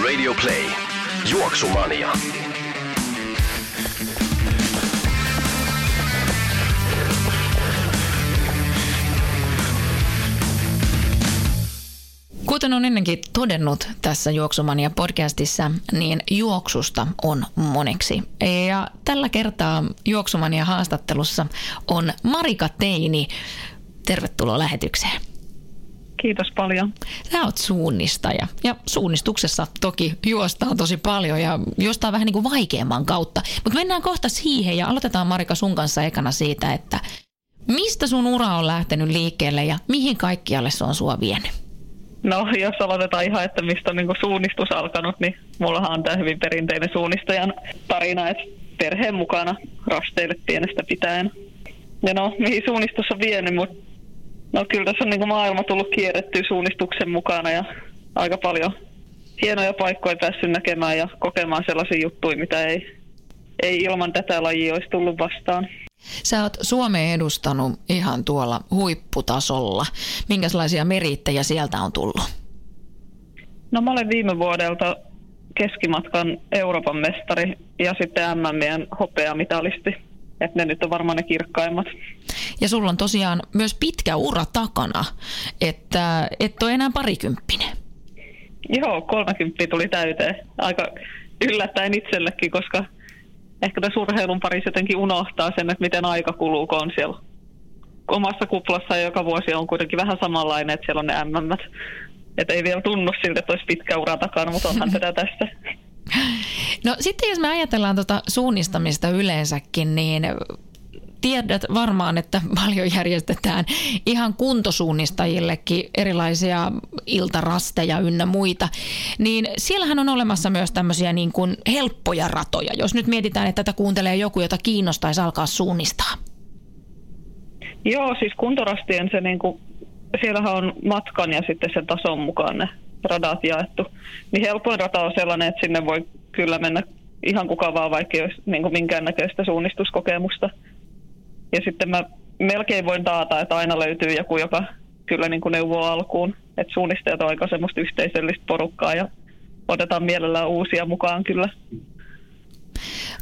Radio Play. Juoksumania. Kuten on ennenkin todennut tässä Juoksumania podcastissa, niin juoksusta on moneksi. Ja tällä kertaa Juoksumania haastattelussa on Marika Teini. Tervetuloa lähetykseen. Kiitos paljon. Sä oot suunnistaja ja suunnistuksessa toki juostaan tosi paljon ja juostaan vähän niin kuin vaikeamman kautta. Mutta mennään kohta siihen ja aloitetaan Marika sun kanssa ekana siitä, että mistä sun ura on lähtenyt liikkeelle ja mihin kaikkialle se on sua vienyt? No, jos aloitetaan ihan, että mistä on niin suunnistus alkanut, niin mullahan on tämä hyvin perinteinen suunnistajan tarina, että perheen mukana rasteille pienestä pitäen. Ja no, mihin suunnistus on vienyt, mutta no kyllä tässä on niin maailma tullut kierrettyä suunnistuksen mukana ja aika paljon hienoja paikkoja päässyt näkemään ja kokemaan sellaisia juttuja, mitä ei, ei ilman tätä lajia olisi tullut vastaan. Sä oot Suomeen edustanut ihan tuolla huipputasolla. Minkälaisia merittejä sieltä on tullut? No mä olen viime vuodelta keskimatkan Euroopan mestari ja sitten MMien hopeamitalisti. Että ne nyt on varmaan ne kirkkaimmat. Ja sulla on tosiaan myös pitkä ura takana, että et ole enää parikymppinen. Joo, 30 tuli täyteen. Aika yllättäen itsellekin, koska ehkä tässä urheilun parissa jotenkin unohtaa sen, että miten aika kuluu, kun on siellä omassa kuplassa joka vuosi on kuitenkin vähän samanlainen, että siellä on ne MM. Että ei vielä tunnu siltä, että olisi pitkä ura takana, mutta onhan tätä tässä. No sitten jos me ajatellaan tuota suunnistamista yleensäkin, niin tiedät varmaan, että paljon järjestetään ihan kuntosuunnistajillekin erilaisia iltarasteja ynnä muita. Niin siellähän on olemassa myös tämmöisiä niin kuin helppoja ratoja, jos nyt mietitään, että tätä kuuntelee joku, jota kiinnostaisi alkaa suunnistaa. Joo, siis kuntorastien se niin kuin, siellähän on matkan ja sitten sen tason mukaan ne radat jaettu. Niin helpoin rata on sellainen, että sinne voi kyllä mennä ihan kuka vaan, vaikka ei olisi niin kuin minkäännäköistä suunnistuskokemusta. Ja sitten mä melkein voin taata, että aina löytyy joku, joka kyllä niin kuin neuvoo alkuun. Että suunnistajat on aika semmoista yhteisöllistä porukkaa ja otetaan mielellään uusia mukaan kyllä.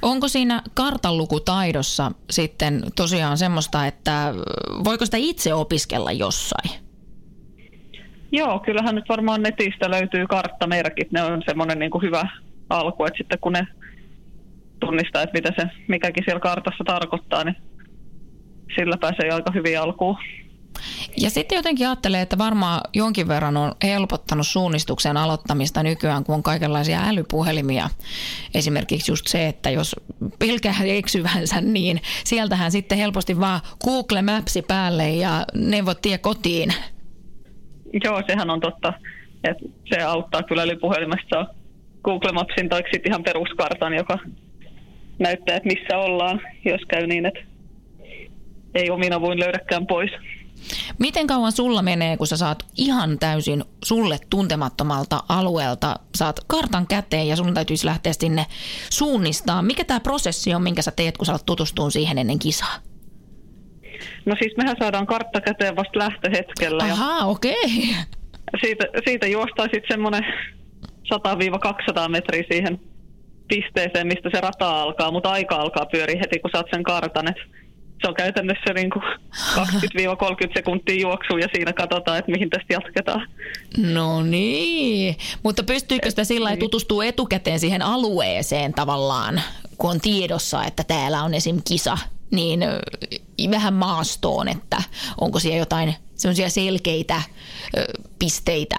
Onko siinä kartanlukutaidossa sitten tosiaan semmoista, että voiko sitä itse opiskella jossain? Joo, kyllähän nyt varmaan netistä löytyy karttamerkit. Ne on semmoinen niin kuin hyvä alku, että sitten kun ne tunnistaa, että mitä se mikäkin siellä kartassa tarkoittaa, niin sillä pääsee aika hyvin alkuun. Ja sitten jotenkin ajattelee, että varmaan jonkin verran on helpottanut suunnistuksen aloittamista nykyään, kun on kaikenlaisia älypuhelimia. Esimerkiksi just se, että jos pelkää eksyvänsä, niin sieltähän sitten helposti vaan Google Mapsi päälle ja neuvot tie kotiin. Joo, sehän on totta. Et se auttaa kyllä älypuhelimesta. Google Mapsin tai sitten ihan peruskartan, joka näyttää, että missä ollaan, jos käy niin, että ei omina voin löydäkään pois. Miten kauan sulla menee, kun sä saat ihan täysin sulle tuntemattomalta alueelta, saat kartan käteen ja sun täytyisi lähteä sinne suunnistaa. Mikä tämä prosessi on, minkä sä teet, kun sä alat tutustua siihen ennen kisaa? No siis mehän saadaan kartta käteen vasta lähtöhetkellä. Ahaa, okei. Okay. Siitä, siitä juostaa sitten semmoinen 100-200 metriä siihen pisteeseen, mistä se rata alkaa, mutta aika alkaa pyöriä heti, kun saat sen kartan. Et se on käytännössä niin kuin 20-30 sekuntia juoksu ja siinä katsotaan, että mihin tästä jatketaan. No niin, mutta pystyykö sitä sillä niin. tutustua etukäteen siihen alueeseen tavallaan, kun on tiedossa, että täällä on esim. kisa, niin vähän maastoon, että onko siellä jotain sellaisia selkeitä pisteitä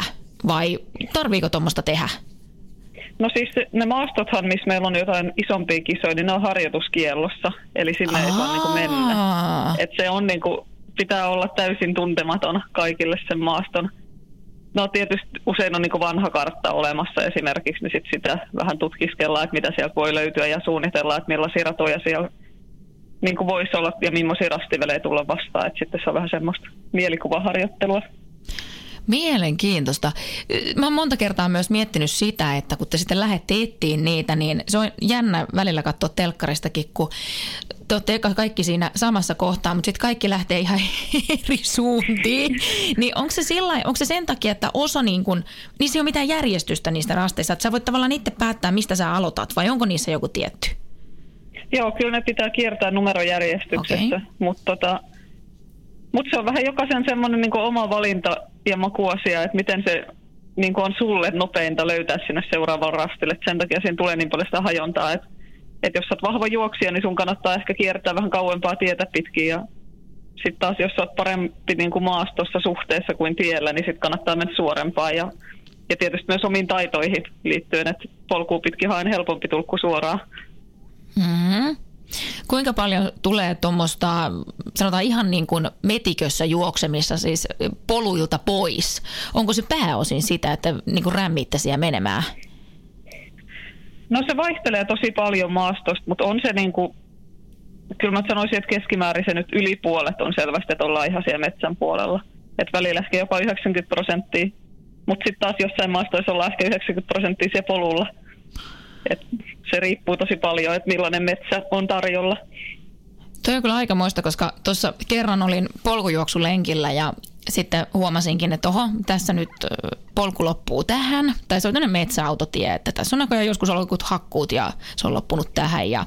vai tarviiko tuommoista tehdä? No siis ne maastothan, missä meillä on jotain isompia kisoja, niin ne on harjoituskiellossa. Eli sinne Aa. ei saa niin kuin mennä. Et se on niin kuin, pitää olla täysin tuntematon kaikille sen maaston no tietysti usein on niin vanha kartta olemassa esimerkiksi, niin sit sitä vähän tutkiskellaan, että mitä sieltä voi löytyä ja suunnitellaan, että millaisia ratoja siellä niin kuin voisi olla ja millaisia rastivelejä tulla vastaan. Että sitten se on vähän semmoista mielikuvaharjoittelua. Mielenkiintoista. Mä oon monta kertaa myös miettinyt sitä, että kun te sitten lähette ettiin niitä, niin se on jännä välillä katsoa telkkaristakin, kun te olette kaikki siinä samassa kohtaa, mutta sitten kaikki lähtee ihan eri suuntiin. Niin onko se, sillä, onko se sen takia, että osa niin kun, niissä ei ole mitään järjestystä niistä rasteista, että sä voit tavallaan itse päättää, mistä sä aloitat, vai onko niissä joku tietty? Joo, kyllä ne pitää kiertää numerojärjestyksessä, okay. mutta tota, mut se on vähän jokaisen semmoinen niin oma valinta ja makuasia, että miten se niin on sulle nopeinta löytää sinne seuraavalle rastille. Et sen takia siinä tulee niin paljon sitä hajontaa, että et jos olet vahva juoksija, niin sun kannattaa ehkä kiertää vähän kauempaa tietä pitkin ja sitten taas jos olet parempi niin kuin maastossa suhteessa kuin tiellä, niin sitten kannattaa mennä suorempaan ja, ja tietysti myös omiin taitoihin liittyen, että polkuu pitkin haen helpompi tulkku suoraan. Mm-hmm. Kuinka paljon tulee tuommoista, sanotaan ihan niin kuin metikössä juoksemissa, siis poluilta pois? Onko se pääosin sitä, että niin kuin rämmitte siellä menemään? No se vaihtelee tosi paljon maastosta, mutta on se niin kuin, kyllä mä sanoisin, että keskimäärin se nyt yli puolet on selvästi, että ollaan ihan siellä metsän puolella. Että välillä ehkä jopa 90 prosenttia, mutta sitten taas jossain maastoissa ollaan ehkä 90 prosenttia siellä polulla. Et se riippuu tosi paljon, että millainen metsä on tarjolla. Toi on kyllä aikamoista, koska tuossa kerran olin polkujuoksulenkillä ja sitten huomasinkin, että oho, tässä nyt polku loppuu tähän. Tai se on tämmöinen metsäautotie, että tässä on näköjään joskus ollut hakkuut ja se on loppunut tähän. Ja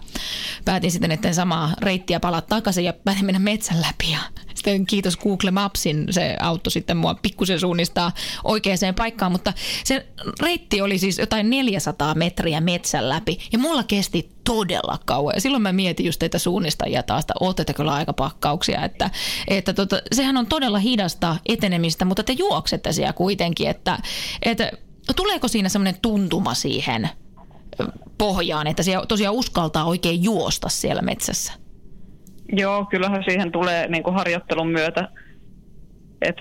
päätin sitten, että samaa reittiä palaa takaisin ja päätin mennä metsän läpi. Ja sitten kiitos Google Mapsin, se auto sitten mua pikkusen suunnistaa oikeaan paikkaan. Mutta se reitti oli siis jotain 400 metriä metsän läpi ja mulla kesti todella kauan. Ja silloin mä mietin just teitä suunnistajia taas, että ootte kyllä aika pakkauksia. Että, että tota, sehän on todella hidasta etenemistä, mutta te juoksette siellä kuitenkin, että, että tuleeko siinä semmoinen tuntuma siihen pohjaan, että siellä tosiaan uskaltaa oikein juosta siellä metsässä? Joo, kyllähän siihen tulee niin kuin harjoittelun myötä. Et,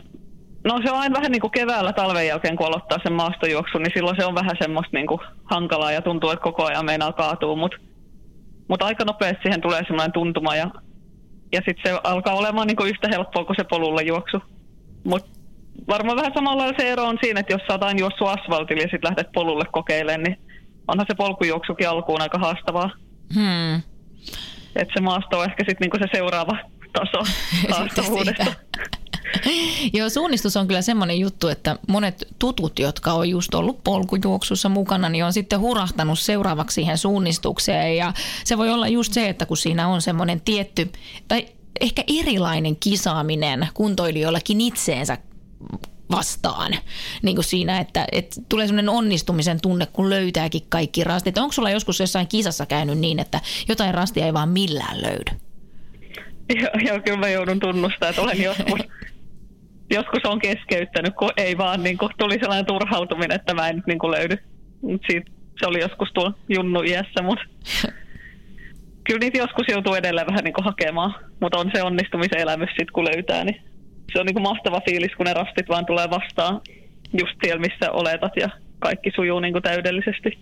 no se on aina vähän niin kuin keväällä talven jälkeen, kun aloittaa sen maastojuoksun, niin silloin se on vähän semmoista niin kuin hankalaa ja tuntuu, että koko ajan meinaa kaatuu, mutta mutta aika nopeasti siihen tulee semmoinen tuntuma ja, ja sitten se alkaa olemaan niin kuin yhtä helppoa kuin se polulla juoksu. Mutta varmaan vähän samalla se ero on siinä, että jos sä oot juossut asfaltille ja sitten lähdet polulle kokeilemaan, niin onhan se polkujuoksukin alkuun aika haastavaa. Hmm. Että se maasto on ehkä sitten niinku se seuraava taso haastavuudesta. Joo, suunnistus on kyllä semmoinen juttu, että monet tutut, jotka on just ollut polkujuoksussa mukana, niin on sitten hurahtanut seuraavaksi siihen suunnistukseen. Ja se voi olla just se, että kun siinä on semmoinen tietty, tai ehkä erilainen kisaaminen kuntoilijoillakin itseensä vastaan. Niin kuin siinä, että, että tulee semmoinen onnistumisen tunne, kun löytääkin kaikki rastit. Onko sulla joskus jossain kisassa käynyt niin, että jotain rastia ei vaan millään löydy? Joo, joo kyllä mä joudun tunnustamaan, että olen joskus joskus on keskeyttänyt, kun ei vaan niin kuin, tuli sellainen turhautuminen, että mä en nyt niin kuin löydy. Mut siitä, se oli joskus tuo junnu iässä, mutta kyllä niitä joskus joutuu edelleen vähän niin kuin hakemaan, mutta on se onnistumisen elämys sitten, kun löytää, niin se on niin kuin mahtava fiilis, kun ne rastit vaan tulee vastaan just siellä, missä oletat ja kaikki sujuu niin kuin täydellisesti.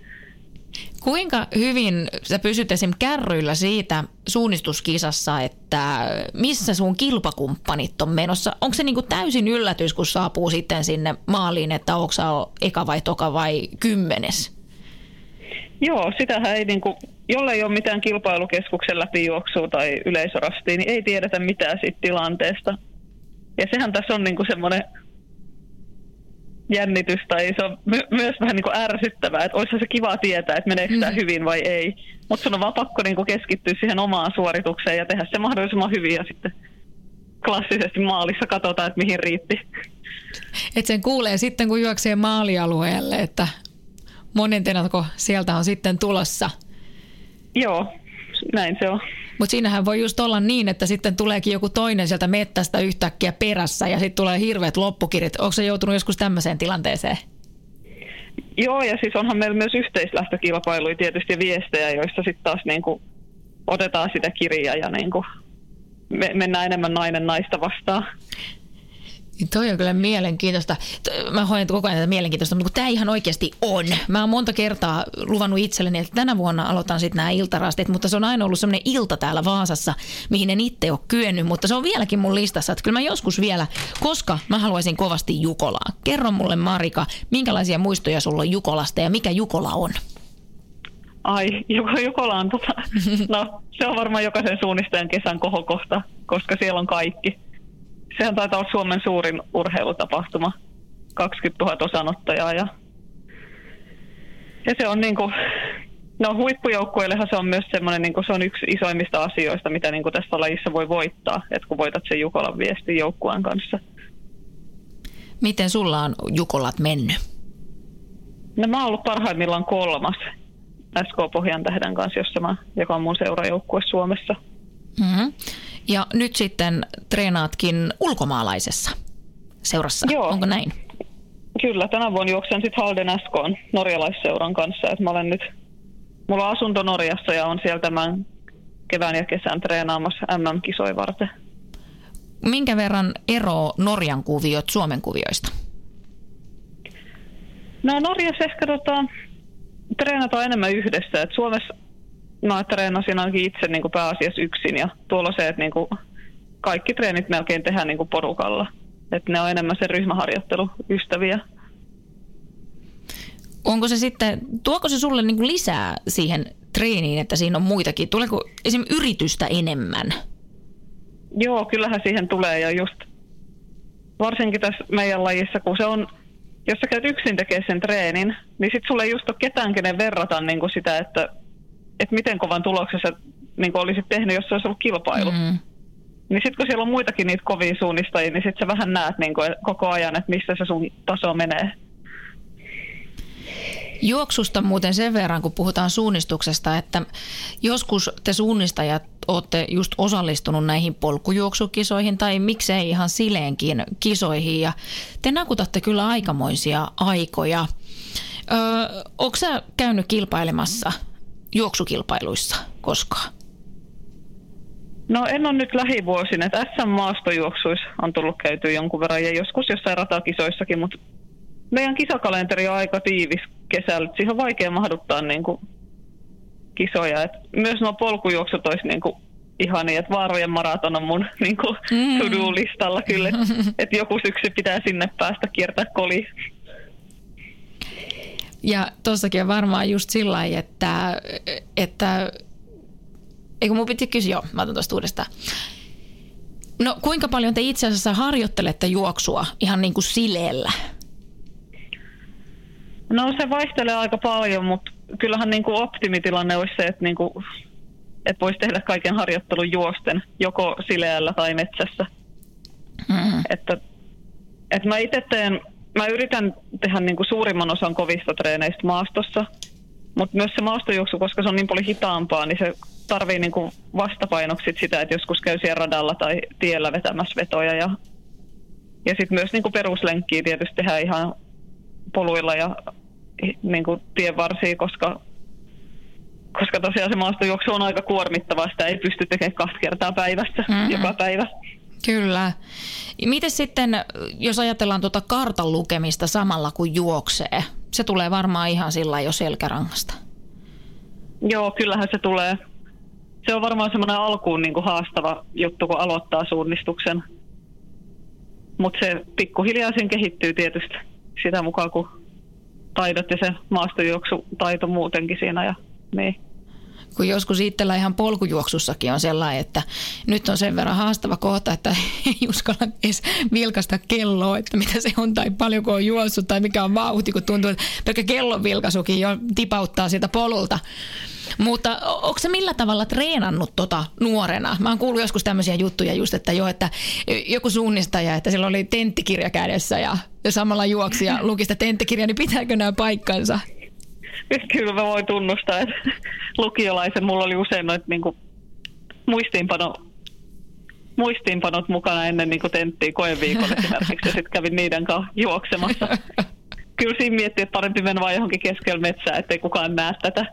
Kuinka hyvin sä pysyt esim. kärryillä siitä suunnistuskisassa, että missä sun kilpakumppanit on menossa? Onko se niinku täysin yllätys, kun saapuu sitten sinne maaliin, että onko sä eka vai toka vai kymmenes? Joo, sitähän ei niinku, jollei ole mitään kilpailukeskuksen läpijuoksua tai yleisörastia, niin ei tiedetä mitään siitä tilanteesta. Ja sehän tässä on niinku semmoinen jännitys tai se on my- myös vähän niin kuin ärsyttävää, että olisi se kiva tietää, että meneekö tämä mm. hyvin vai ei. Mutta sun on vaan pakko niin kuin keskittyä siihen omaan suoritukseen ja tehdä se mahdollisimman hyvin ja sitten klassisesti maalissa katsotaan, että mihin riitti. Et sen kuulee sitten, kun juoksee maalialueelle, että monentenako sieltä on sitten tulossa. Joo, näin se on. Mutta siinähän voi just olla niin, että sitten tuleekin joku toinen sieltä mettästä yhtäkkiä perässä ja sitten tulee hirveät loppukirjat. Onko se joutunut joskus tämmöiseen tilanteeseen? Joo, ja siis onhan meillä myös yhteislähtökilpailuja tietysti viestejä, joissa sitten taas niinku otetaan sitä kirjaa ja niinku me, mennään enemmän nainen naista vastaan. Niin toi on kyllä mielenkiintoista. Mä hoidan koko ajan tätä mielenkiintoista, mutta kun tämä ihan oikeasti on. Mä oon monta kertaa luvannut itselleni, että tänä vuonna aloitan sitten nämä iltarastit, mutta se on aina ollut semmoinen ilta täällä Vaasassa, mihin en itse ole kyennyt, mutta se on vieläkin mun listassa. Että kyllä mä joskus vielä, koska mä haluaisin kovasti Jukolaa. Kerro mulle Marika, minkälaisia muistoja sulla on Jukolasta ja mikä Jukola on? Ai, Jukola on tota, no se on varmaan jokaisen suunnistajan kesän kohokohta, koska siellä on kaikki sehän taitaa olla Suomen suurin urheilutapahtuma. 20 000 osanottajaa ja, ja se on niin kuin, no huippujoukkueillehan se on myös semmoinen, niin kuin, se on yksi isoimmista asioista, mitä niin kuin tässä lajissa voi voittaa, että kun voitat sen Jukolan viestin joukkueen kanssa. Miten sulla on Jukolat mennyt? No mä oon ollut parhaimmillaan kolmas SK Pohjan tähden kanssa, jossa mä, joka on mun seurajoukkue Suomessa. Mm-hmm. Ja nyt sitten treenaatkin ulkomaalaisessa seurassa, Joo. onko näin? Kyllä, tänä vuonna juoksen sitten Halden SK norjalaisseuran kanssa. Et mä olen nyt, mulla on asunto Norjassa ja on siellä tämän kevään ja kesän treenaamassa MM-kisoja varten. Minkä verran ero Norjan kuviot Suomen kuvioista? No Norjassa ehkä tota, treenataan enemmän yhdessä. Et Suomessa mä treenasin ainakin itse niin kuin pääasiassa yksin ja tuolla se, että niin kuin kaikki treenit melkein tehdään niin kuin porukalla. Että ne on enemmän se ryhmäharjoittelu ystäviä. Onko se sitten, tuoko se sulle niin kuin lisää siihen treeniin, että siinä on muitakin? Tuleeko esimerkiksi yritystä enemmän? Joo, kyllähän siihen tulee ja just varsinkin tässä meidän lajissa, kun se on, jos sä käyt yksin tekemään sen treenin, niin sit sulle ei just ole ketään, kenen verrata niin kuin sitä, että että miten kovan tuloksen sä niin olisit tehnyt, jos se olisi ollut kilpailu. Mm. Niin sitten kun siellä on muitakin niitä kovia suunnistajia, niin sitten sä vähän näet niin kuin koko ajan, että missä se sun taso menee. Juoksusta muuten sen verran, kun puhutaan suunnistuksesta, että joskus te suunnistajat olette just osallistunut näihin polkujuoksukisoihin tai miksei ihan sileenkin kisoihin ja te nakutatte kyllä aikamoisia aikoja. Öö, Onko sä käynyt kilpailemassa juoksukilpailuissa koskaan? No en ole nyt lähivuosina, että SM-maastojuoksuissa on tullut käyty jonkun verran ja joskus jossain ratakisoissakin, mutta meidän kisakalenteri on aika tiivis kesällä. Siihen on vaikea mahduttaa niin kuin kisoja. Et myös nuo polkujuoksut olisi niin kuin ihania, että Vaarojen maraton on mun niin kuin mm. to-do-listalla kyllä, että et joku syksy pitää sinne päästä kiertää koli. Ja tossakin on varmaan just sillä lailla, että, että eikö mun piti kysyä, joo, mä otan tuosta uudestaan. No kuinka paljon te itse asiassa harjoittelette juoksua ihan niin kuin sileellä? No se vaihtelee aika paljon, mutta kyllähän niin kuin optimitilanne olisi se, että, niin kuin, että voisi tehdä kaiken harjoittelun juosten, joko sileällä tai metsässä. Mm. Että, että mä itse teen mä yritän tehdä niin kuin suurimman osan kovista treeneistä maastossa, mutta myös se maastojuoksu, koska se on niin paljon hitaampaa, niin se tarvii niin kuin vastapainoksi sitä, että joskus käy siellä radalla tai tiellä vetämässä vetoja. Ja, ja sitten myös niin kuin peruslenkkiä tietysti tehdään ihan poluilla ja niin kuin tien varsia, koska, koska tosiaan se maastojuoksu on aika kuormittavaa. Sitä ei pysty tekemään kaksi kertaa päivässä mm-hmm. joka päivä. Kyllä. Miten sitten, jos ajatellaan tuota kartan lukemista samalla kun juoksee? Se tulee varmaan ihan sillä jo selkärangasta. Joo, kyllähän se tulee. Se on varmaan semmoinen alkuun niin kuin haastava juttu, kun aloittaa suunnistuksen. Mutta se pikkuhiljaa sen kehittyy tietysti sitä mukaan, kun taidot ja se maastojuoksutaito muutenkin siinä. Ja, niin kun joskus itsellä ihan polkujuoksussakin on sellainen, että nyt on sen verran haastava kohta, että ei uskalla edes vilkasta kelloa, että mitä se on tai paljonko on juossut tai mikä on vauhti, kun tuntuu, että pelkkä kellon vilkaisukin jo tipauttaa siitä polulta. Mutta onko se millä tavalla treenannut tota nuorena? Mä oon kuullut joskus tämmöisiä juttuja just, että jo, että joku suunnistaja, että sillä oli tenttikirja kädessä ja, ja samalla juoksi ja luki sitä tenttikirjaa, niin pitääkö nämä paikkansa? Kyllä mä voin tunnustaa, että lukiolaisen mulla oli usein noita niin kuin muistiinpano, muistiinpanot mukana ennen niin kuin tenttiä koeviikolla esimerkiksi ja sitten kävin niiden kanssa juoksemassa. Kyllä siinä miettii, että parempi mennä vaan johonkin keskellä metsää, ettei kukaan näe tätä.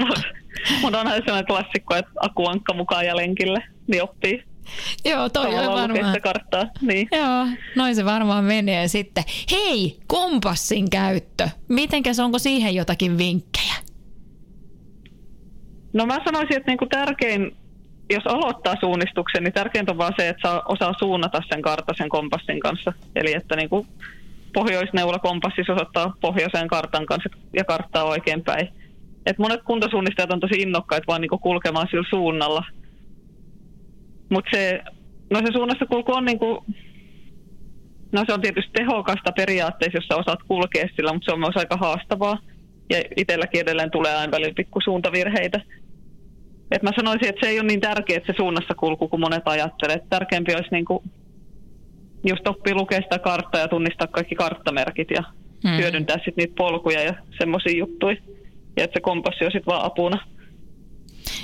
Mutta onhan sellainen klassikko, että akuankka mukaan ja lenkille, niin oppii. Joo, toi on varmaan. karttaa. Niin. Joo, noin se varmaan menee sitten. Hei, kompassin käyttö. Mitenkäs, onko siihen jotakin vinkkejä? No mä sanoisin, että niinku tärkein, jos aloittaa suunnistuksen, niin tärkeintä on vaan se, että saa osaa suunnata sen kartan sen kompassin kanssa. Eli että niinku pohjoisneula kompassis osoittaa pohjoiseen kartan kanssa ja karttaa oikein päin. Et monet kuntosuunnistajat on tosi innokkaita vaan niinku kulkemaan sillä suunnalla. Mutta se, no se suunnassa kulku on niinku, no se on tietysti tehokasta periaatteessa, jos sä osaat kulkea sillä, mutta se on myös aika haastavaa. Ja itselläkin edelleen tulee aina välillä pikku suuntavirheitä. Et mä sanoisin, että se ei ole niin tärkeää, että se suunnassa kulku, kuin monet ajattelee. Et tärkeämpi olisi niinku just oppia lukea sitä karttaa ja tunnistaa kaikki karttamerkit ja hmm. hyödyntää sitten niitä polkuja ja semmoisia juttuja. Ja että se kompassi on sitten vaan apuna.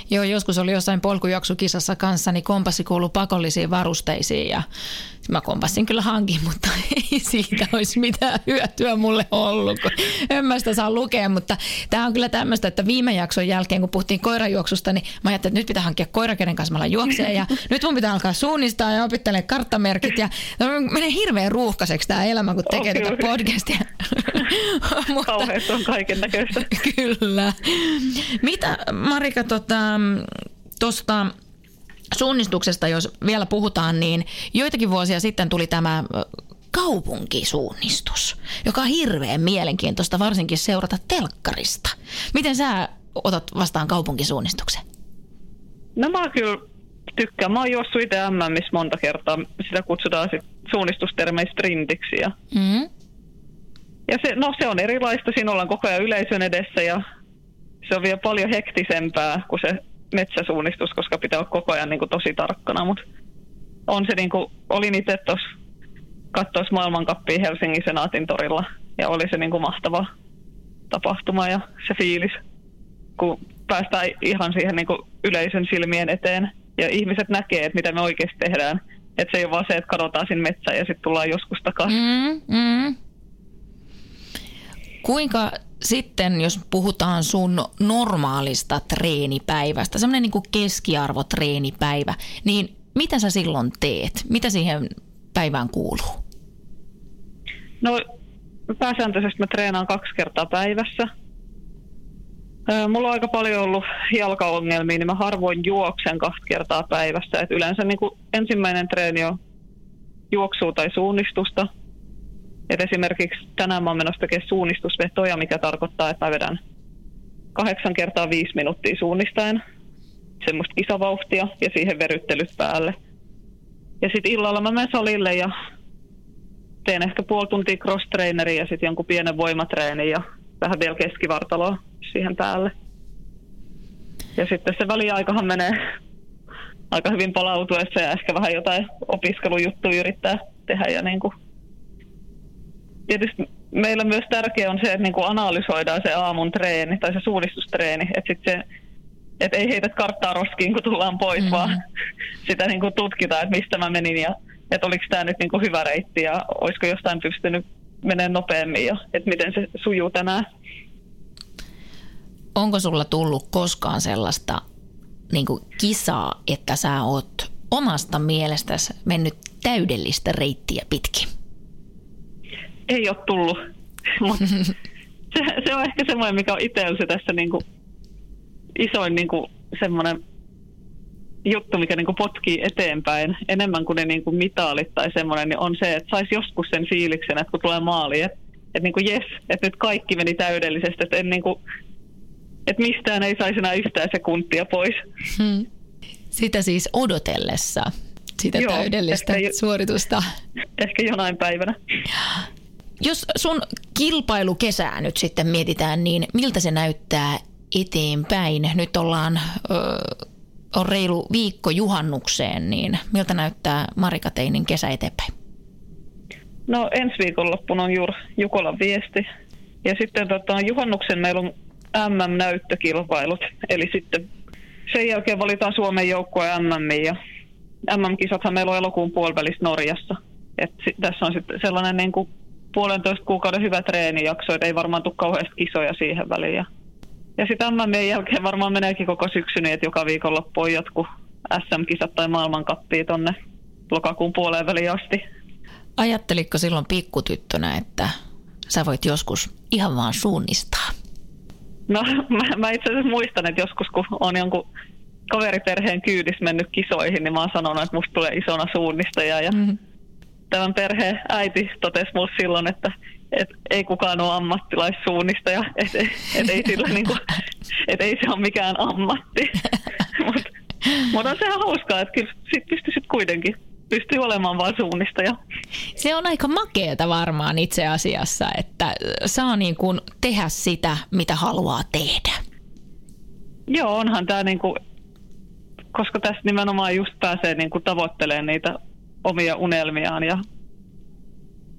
Joo, joskus oli jossain polkujuoksukisassa kanssa, niin kompassi kuuluu pakollisiin varusteisiin ja mä kompassin kyllä hankin, mutta ei siitä olisi mitään hyötyä mulle ollut, kun en mä sitä saa lukea, mutta tämä on kyllä tämmöistä, että viime jakson jälkeen, kun puhuttiin koirajuoksusta, niin mä ajattelin, että nyt pitää hankkia koira, kenen kanssa mä juoksee ja nyt mun pitää alkaa suunnistaa ja opittelemaan karttamerkit ja no, menee hirveän ruuhkaiseksi tämä elämä, kun tekee On tätä podcastia. Mutta- Kauheasti on kaiken näköistä. Kyllä. Mitä Marika tuosta tota, suunnistuksesta, jos vielä puhutaan, niin joitakin vuosia sitten tuli tämä kaupunkisuunnistus, joka on hirveän mielenkiintoista varsinkin seurata telkkarista. Miten sä otat vastaan kaupunkisuunnistuksen? No mä kyllä tykkään. Mä oon juossut itse MMissä monta kertaa. Sitä kutsutaan sit suunnistustermein sprintiksi. Ja, Mm. ja se, no, se on erilaista. Siinä ollaan koko ajan yleisön edessä ja se on vielä paljon hektisempää kuin se metsäsuunnistus, koska pitää olla koko ajan niin kuin, tosi tarkkana. Mutta on se niin kuin, olin itse tuossa katsoessa maailmankappia Helsingin Senaatin torilla ja oli se niin kuin, mahtava tapahtuma ja se fiilis, kun päästään ihan siihen niin kuin, yleisön silmien eteen ja ihmiset näkee, että mitä me oikeasti tehdään. Että se ei ole vaan se, että katsotaan sinne metsään ja sitten tullaan joskus takaisin. Mm, mm. Kuinka sitten, jos puhutaan sun normaalista treenipäivästä, semmoinen niin kuin keskiarvotreenipäivä, niin mitä sä silloin teet? Mitä siihen päivään kuuluu? No pääsääntöisesti mä treenaan kaksi kertaa päivässä. Mulla on aika paljon ollut jalkaongelmia, niin mä harvoin juoksen kaksi kertaa päivässä. Et yleensä niin kuin ensimmäinen treeni on juoksua tai suunnistusta. Et esimerkiksi tänään mä oon menossa tekemään suunnistusvetoja, mikä tarkoittaa, että mä vedän kahdeksan kertaa viisi minuuttia suunnistaen semmoista kisavauhtia ja siihen veryttelyt päälle. Ja sitten illalla mä menen salille ja teen ehkä puoli tuntia cross-traineria ja sitten jonkun pienen voimatreenin ja vähän vielä keskivartaloa siihen päälle. Ja sitten se väliaikahan menee aika hyvin palautuessa ja ehkä vähän jotain opiskelujuttuja yrittää tehdä. Ja niin kuin. Tietysti meillä myös tärkeää on se, että niin analysoidaan se aamun treeni tai se suunnistustreeni. Että sit se, et ei heitä karttaa roskiin, kun tullaan pois, Mhm. mm. vaan sitä niin kuin tutkitaan, että mistä mä menin ja että oliko tämä nyt niin kuin hyvä reitti ja olisiko jostain pystynyt menemään nopeammin ja että miten se sujuu tänään. Onko sulla tullut koskaan sellaista niin kuin kisaa, että sä oot omasta mielestäsi mennyt täydellistä reittiä pitkin? Ei ole tullut, mutta se, se on ehkä semmoinen, mikä on itsellä se tässä niin kuin isoin niin kuin semmoinen juttu, mikä niin kuin potkii eteenpäin enemmän kuin ne niin kuin mitaalit tai semmoinen, niin on se, että saisi joskus sen fiiliksen, että kun tulee maali, että, että niin kuin jes, että nyt kaikki meni täydellisesti, että, en niin kuin, että mistään ei saisi enää yhtään sekuntia pois. Hmm. Sitä siis odotellessa, sitä Joo, täydellistä ehkä suoritusta. Ehkä jonain päivänä. Jos sun kilpailukesää nyt sitten mietitään, niin miltä se näyttää eteenpäin? Nyt ollaan, ö, on reilu viikko juhannukseen, niin miltä näyttää Marika Teinin kesä eteenpäin? No ensi viikonloppuna on juuri Jukolan viesti. Ja sitten tota, juhannuksen meillä on MM-näyttökilpailut. Eli sitten sen jälkeen valitaan Suomen joukkue MM ja MM-kisathan meillä on elokuun puolivälissä Norjassa. Et si- tässä on sitten sellainen niin kuin puolentoista kuukauden hyvä treenijakso, että ei varmaan tule kauheasti kisoja siihen väliin. Ja, ja sitten MM jälkeen varmaan meneekin koko syksy niin, että joka viikonloppu on jotkut SM-kisat tai maailmankappia tonne lokakuun puoleen väliin asti. Ajattelitko silloin pikkutyttönä, että sä voit joskus ihan vaan suunnistaa? No mä, mä itse asiassa muistan, että joskus kun on jonkun kaveriperheen kyydissä mennyt kisoihin, niin mä oon sanonut, että musta tulee isona suunnistaja. Ja mm-hmm. Tämän perheen äiti totesi mulle silloin, että et ei kukaan ole ammattilaissuunnistaja, että et, et ei, sillä niinku, et ei se ole mikään ammatti. Mutta mut on sehän hauskaa, että kyllä sit pystyisit kuitenkin pystyy olemaan vain suunnistaja. Se on aika makeeta varmaan itse asiassa, että saa niin kuin tehdä sitä, mitä haluaa tehdä. Joo, onhan tämä niin kuin, koska tässä nimenomaan just pääsee niin kuin tavoittelemaan niitä omia unelmiaan ja,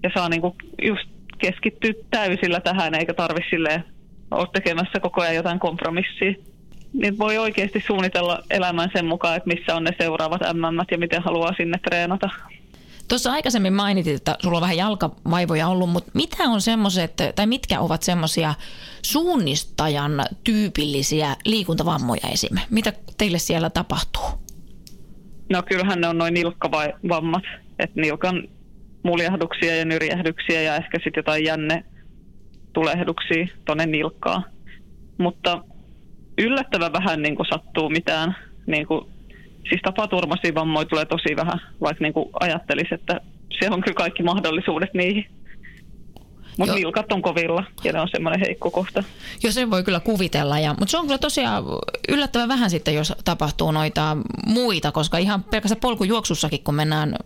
ja saa niin kuin just keskittyä täysillä tähän, eikä tarvitse silleen ole tekemässä koko ajan jotain kompromissia. Niin voi oikeasti suunnitella elämän sen mukaan, että missä on ne seuraavat MM ja miten haluaa sinne treenata. Tuossa aikaisemmin mainitit, että sulla on vähän jalkavaivoja ollut, mutta mitä on semmoiset, tai mitkä ovat semmoisia suunnistajan tyypillisiä liikuntavammoja esim. Mitä teille siellä tapahtuu? No kyllähän ne on noin nilkkavammat, että nilkan muljahduksia ja nyrjähdyksiä ja ehkä sitten jotain jänne tulehduksia tuonne nilkkaan. Mutta yllättävän vähän niin kuin sattuu mitään. Niin kuin, siis tapaturmaisia vammoja tulee tosi vähän, vaikka niin kuin ajattelisi, että se on kyllä kaikki mahdollisuudet niihin. Mutta nilkat on kovilla ja ne on semmoinen heikko kohta. Joo, sen voi kyllä kuvitella. Ja, mutta se on kyllä tosiaan yllättävän vähän sitten, jos tapahtuu noita muita, koska ihan pelkästään polkujuoksussakin, kun mennään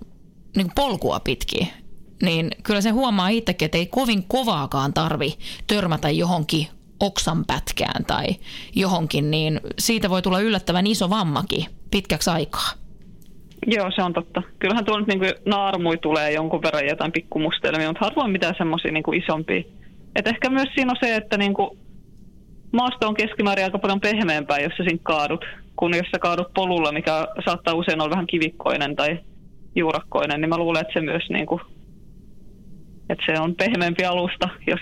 niin polkua pitkin, niin kyllä se huomaa itsekin, että ei kovin kovaakaan tarvi törmätä johonkin oksanpätkään tai johonkin, niin siitä voi tulla yllättävän iso vammakin pitkäksi aikaa. Joo, se on totta. Kyllähän tuolla nyt niin naarmui tulee jonkun verran jotain pikkumustelmia, mutta harvoin mitään semmoisia niin isompia. Et ehkä myös siinä on se, että niin kuin maasto on keskimäärin aika paljon pehmeämpää, jos sä siinä kaadut, kun jos sä kaadut polulla, mikä saattaa usein olla vähän kivikkoinen tai juurakkoinen, niin mä luulen, että se myös niin kuin, että se on pehmeämpi alusta, jos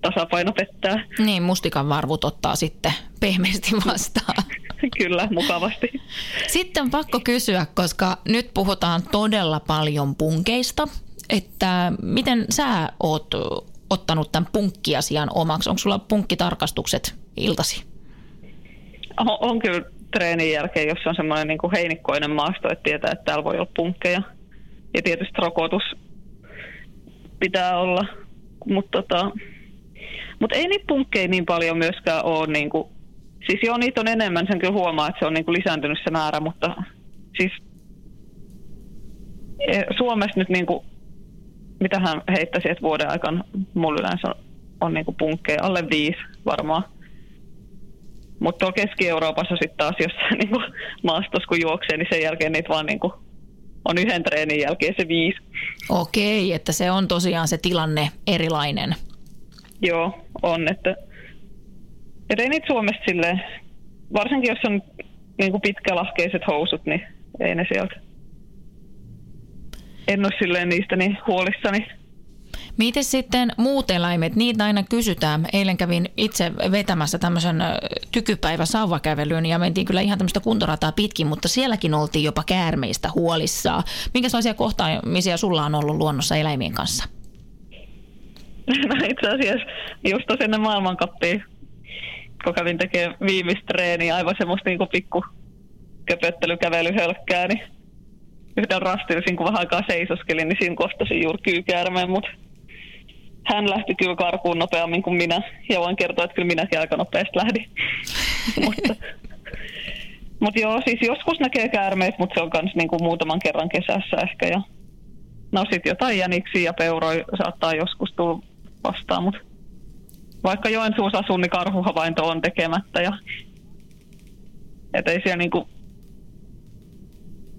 tasapaino pettää. Niin, mustikan varvut ottaa sitten pehmeästi vastaan. Kyllä, mukavasti. Sitten on pakko kysyä, koska nyt puhutaan todella paljon punkeista, että miten sä oot ottanut tämän punkkiasian omaksi? Onko sulla punkkitarkastukset iltasi? On, on kyllä treenin jälkeen, jos on semmoinen niin heinikkoinen maasto, että tietää, että täällä voi olla punkkeja. Ja tietysti rokotus pitää olla, mutta tota, mut ei niitä punkkeja niin paljon myöskään ole. Niin kuin, siis joo, niitä on enemmän, sen kyllä huomaa, että se on niin kuin lisääntynyt se määrä, mutta siis e, Suomessa nyt niin kuin, mitä hän heittäisi, että vuoden aikana mulla yleensä on, on niin kuin punkkeja, alle viisi varmaan. Mutta tuolla Keski-Euroopassa sitten taas, jos niin kuin maastossa kun juoksee, niin sen jälkeen niitä vaan niin kuin on yhden treenin jälkeen se viisi. Okei, että se on tosiaan se tilanne erilainen. Joo, on. Että, että ei niitä Suomessa silleen, varsinkin jos on niin kuin pitkälahkeiset housut, niin ei ne sieltä. En ole silleen niistä niin huolissani. Miten sitten muut eläimet? Niitä aina kysytään. Eilen kävin itse vetämässä tämmöisen tykypäivä sauvakävelyn ja mentiin kyllä ihan tämmöistä kuntorataa pitkin, mutta sielläkin oltiin jopa käärmeistä huolissaan. Minkälaisia kohtaamisia sulla on ollut luonnossa eläimien kanssa? No itse asiassa just ennen maailmankappiin, kun kävin tekemään viimeistä treeniä, aivan semmoista niin pikku köpöttelykävelyhölkkää, niin yhden rastin, kun vähän aikaa seisoskelin, niin siinä kohtasin juuri kyykäärmeen, mutta hän lähti kyllä karkuun nopeammin kuin minä. Ja voin kertoa, että kyllä minäkin aika nopeasti lähdin. mutta, mutta joo, siis joskus näkee käärmeitä, mutta se on myös niinku muutaman kerran kesässä ehkä. Ja, no sitten jotain jäniksiä ja peuroja saattaa joskus tulla vastaan, mutta vaikka Joensuussa asun, niin karhuhavainto on tekemättä. Ja, et ei siellä niinku,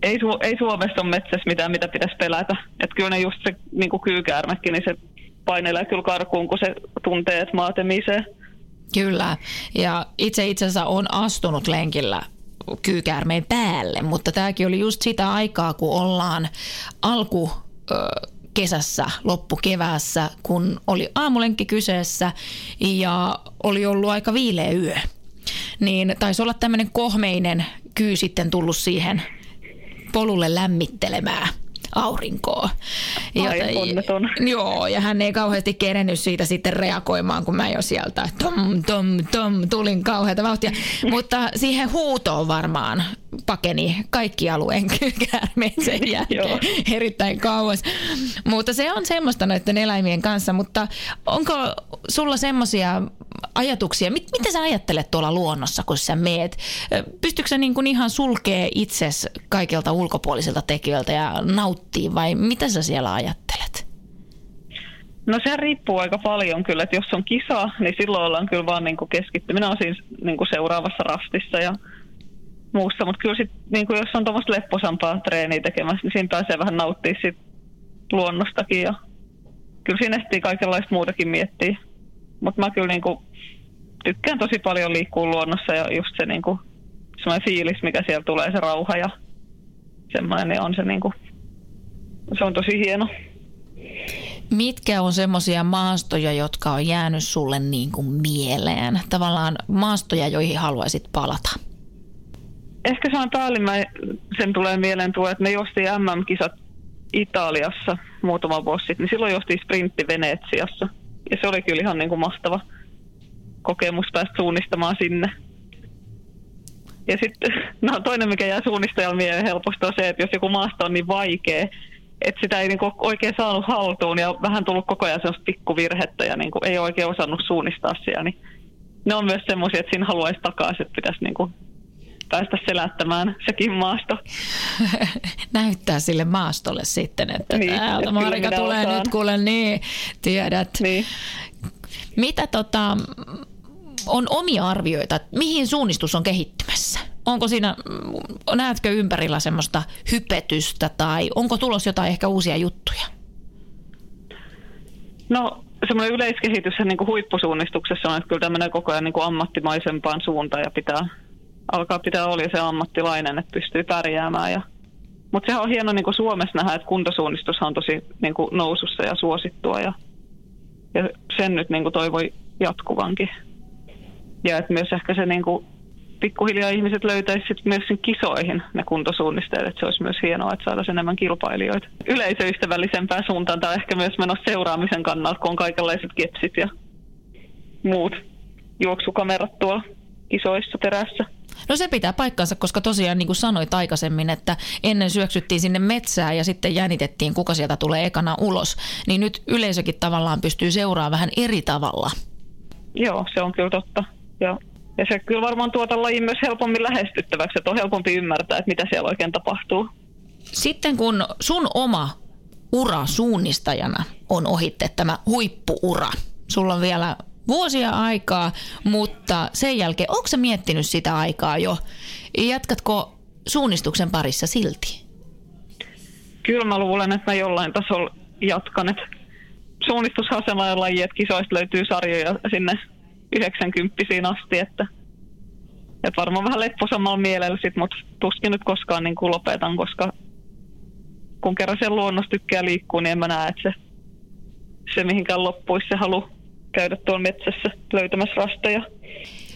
ei, Su- ei Suomessa ole metsässä mitään, mitä pitäisi pelätä. Että kyllä ne just se niinku kyykäärmekin, niin se painelee kyllä karkuun, kun se tuntee, että maa temisee. Kyllä, ja itse itse asiassa on astunut lenkillä kyykäärmeen päälle, mutta tämäkin oli just sitä aikaa, kun ollaan alku kesässä, loppukeväässä, kun oli aamulenkki kyseessä ja oli ollut aika viileä yö. Niin taisi olla tämmöinen kohmeinen kyy sitten tullut siihen polulle lämmittelemään aurinkoa. Onneton. Joo, ja hän ei kauheasti kerennyt siitä sitten reagoimaan, kun mä jo sieltä tom, tom, tom, tulin kauheata vauhtia. Mutta siihen huutoon varmaan pakeni kaikki alueen käärmeet sen jälkeen erittäin kauas. Mutta se on semmoista noiden eläimien kanssa, mutta onko sulla semmoisia ajatuksia, mit, mitä sä ajattelet tuolla luonnossa, kun sä meet? Pystytkö sä niin kuin ihan sulkee itses kaikilta ulkopuolisilta tekijöiltä ja nauttii vai mitä sä siellä ajattelet? No se riippuu aika paljon kyllä, että jos on kisa, niin silloin ollaan kyllä vaan niin keskitty. Minä olen siis niin kuin seuraavassa rastissa ja muussa, mutta kyllä sit, niin kuin jos on tuommoista lepposampaa treeniä tekemässä, niin siinä pääsee vähän nauttia sit luonnostakin ja kyllä siinä ehtii kaikenlaista muutakin miettiä. Mutta mä kyllä niin kuin tykkään tosi paljon liikkua luonnossa ja just se niin kuin, semmoinen fiilis, mikä siellä tulee, se rauha ja semmoinen, niin on se niin kuin, se on tosi hieno. Mitkä on semmoisia maastoja, jotka on jäänyt sulle niin kuin mieleen? Tavallaan maastoja, joihin haluaisit palata? Ehkä se on sen tulee mieleen tuo, että me jostiin MM-kisat Italiassa muutama vuosi sitten, niin silloin jostiin sprintti Venetsiassa. Ja se oli kyllä ihan niin kuin mahtava kokemus päästä suunnistamaan sinne. Ja sitten no toinen, mikä jää suunnistajalla mieleen helposti on se, että jos joku maasto on niin vaikea, että sitä ei niinku oikein saanut haltuun ja vähän tullut koko ajan sellaista pikkuvirhettä ja niinku ei oikein osannut suunnistaa siellä, niin ne on myös semmoisia, että siinä haluaisi takaisin, että pitäisi niinku päästä selättämään sekin maasto. Näyttää sille maastolle sitten, että niin, täältä Marika tulee osaan. nyt kuule, niin tiedät. Niin. Mitä tota, on omia arvioita, mihin suunnistus on kehittymässä? Onko siinä, näetkö ympärillä semmoista hypetystä tai onko tulos jotain ehkä uusia juttuja? No semmoinen yleiskehitys niin kuin huippusuunnistuksessa on, että kyllä tämä koko ajan niin kuin ammattimaisempaan suuntaan ja pitää, alkaa pitää olla se ammattilainen, että pystyy pärjäämään. Ja, mutta sehän on hieno niin kuin Suomessa nähdä, että kuntosuunnistus on tosi niin kuin nousussa ja suosittua ja, ja sen nyt niin kuin toivoi jatkuvankin. Ja että myös ehkä se niin kuin, pikkuhiljaa ihmiset löytäisivät myös sen kisoihin ne kuntosuunnisteet, että se olisi myös hienoa, että saataisiin enemmän kilpailijoita. Yleisöystävällisempää suuntaan tai ehkä myös menossa seuraamisen kannalta, kun on kaikenlaiset kepsit ja muut juoksukamerat tuolla kisoissa perässä. No se pitää paikkansa, koska tosiaan niin kuin sanoit aikaisemmin, että ennen syöksyttiin sinne metsään ja sitten jännitettiin, kuka sieltä tulee ekana ulos. Niin nyt yleisökin tavallaan pystyy seuraamaan vähän eri tavalla. Joo, se on kyllä totta. Ja, ja se kyllä varmaan tuota lajin myös helpommin lähestyttäväksi, että on helpompi ymmärtää, että mitä siellä oikein tapahtuu. Sitten kun sun oma ura suunnistajana on ohitte tämä huippuura, sulla on vielä vuosia aikaa, mutta sen jälkeen, onko sä miettinyt sitä aikaa jo? Jatkatko suunnistuksen parissa silti? Kyllä mä luulen, että mä jollain tasolla jatkan. Että suunnistushan laji, että kisoista löytyy sarjoja sinne 90 asti, että, että varmaan vähän lepposammalla mielellä sit, mutta tuskin nyt koskaan niin kuin lopetan, koska kun kerran sen luonnossa tykkää liikkua, niin en mä näe, että se, se mihinkään loppuisi se halu käydä tuolla metsässä löytämässä rasteja.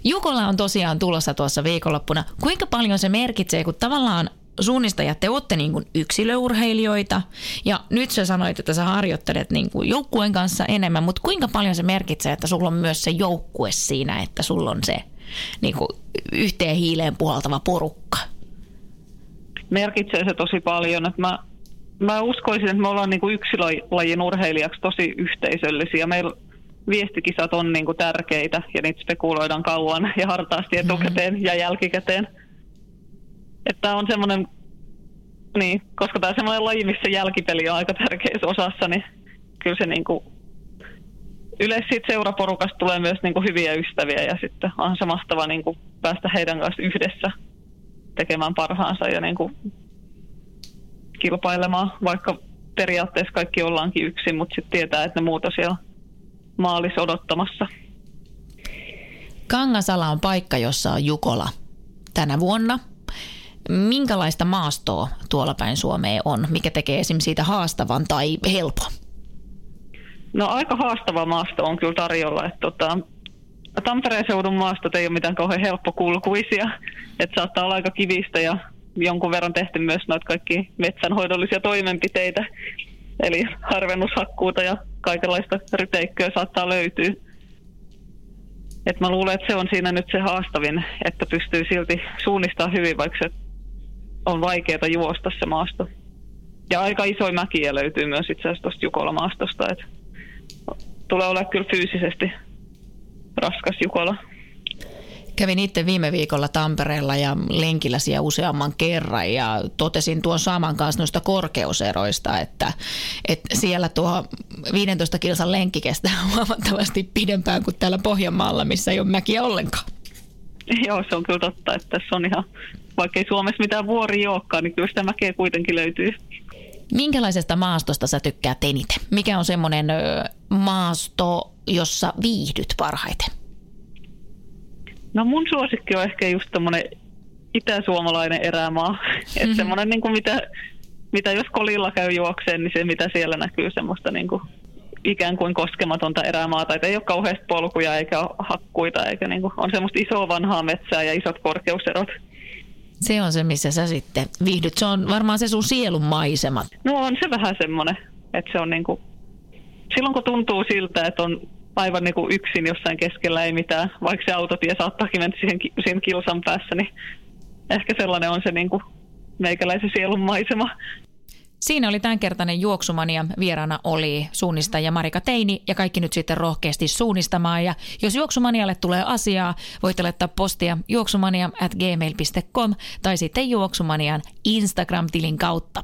Jukola on tosiaan tulossa tuossa viikonloppuna. Kuinka paljon se merkitsee, kun tavallaan suunnistajat, te olette niin kuin yksilöurheilijoita ja nyt sä sanoit, että sä harjoittelet niin kuin joukkueen kanssa enemmän, mutta kuinka paljon se merkitsee, että sulla on myös se joukkue siinä, että sulla on se niin kuin yhteen hiileen puhaltava porukka? Merkitsee se tosi paljon, että mä, mä uskoisin, että me ollaan niin kuin yksilölajin urheilijaksi tosi yhteisöllisiä. Meillä viestikisat on niin kuin tärkeitä ja niitä spekuloidaan kauan ja hartaasti etukäteen mm-hmm. ja jälkikäteen – että on semmoinen, niin, koska tämä on semmoinen laji, missä jälkipeli on aika tärkeässä osassa, niin kyllä se niin kuin, yleensä siitä seuraporukasta tulee myös niin kuin hyviä ystäviä ja sitten on se mahtava niin kuin päästä heidän kanssa yhdessä tekemään parhaansa ja niin kuin kilpailemaan, vaikka periaatteessa kaikki ollaankin yksin, mutta sitten tietää, että ne muuta siellä maalissa odottamassa. Kangasala on paikka, jossa on Jukola tänä vuonna. Minkälaista maastoa tuolla päin Suomeen on, mikä tekee esimerkiksi siitä haastavan tai helpon? No aika haastava maasto on kyllä tarjolla. Että tota, Tampereen seudun maastot ei ole mitään kauhean helppokulkuisia. Että saattaa olla aika kivistä ja jonkun verran tehty myös noita kaikki metsänhoidollisia toimenpiteitä. Eli harvennushakkuuta ja kaikenlaista ryteikköä saattaa löytyä. Et mä luulen, että se on siinä nyt se haastavin, että pystyy silti suunnistamaan hyvin, vaikka se on vaikeaa juosta se maasto. Ja aika isoja mäkiä löytyy myös itse asiassa tuosta Jukola-maastosta. Et tulee olemaan kyllä fyysisesti raskas Jukola. Kävin itse viime viikolla Tampereella ja lenkillä siellä useamman kerran ja totesin tuon saman kanssa noista korkeuseroista, että, että siellä tuo 15 kilsan lenkki kestää huomattavasti pidempään kuin täällä Pohjanmaalla, missä ei ole mäkiä ollenkaan. Joo, se on kyllä totta, että tässä on ihan, vaikka ei Suomessa mitään vuori olekaan, niin kyllä sitä mäkeä kuitenkin löytyy. Minkälaisesta maastosta sä tykkäät eniten? Mikä on semmoinen maasto, jossa viihdyt parhaiten? No mun suosikki on ehkä just tommonen itäsuomalainen erämaa. Mm-hmm. Että semmoinen, niin kuin mitä, mitä jos kolilla käy juokseen, niin se mitä siellä näkyy semmoista niin kuin ikään kuin koskematonta erämaata. Että ei ole kauheasti polkuja eikä ole hakkuita, eikä niin kuin, on semmoista isoa vanhaa metsää ja isot korkeuserot. Se on se, missä sä sitten viihdyt. Se on varmaan se sun sielun maisema. No on se vähän semmoinen, että se on niin kuin, silloin kun tuntuu siltä, että on aivan niin kuin yksin jossain keskellä ei mitään, vaikka se autotie saattaakin mennä siihen, siihen kilsan päässä, niin ehkä sellainen on se niin kuin meikäläisen sielun maisema. Siinä oli tämänkertainen juoksumania. Vieraana oli suunnistaja Marika Teini ja kaikki nyt sitten rohkeasti suunnistamaan. Ja jos juoksumanialle tulee asiaa, voitte laittaa postia juoksumania at gmail.com tai sitten juoksumanian Instagram-tilin kautta.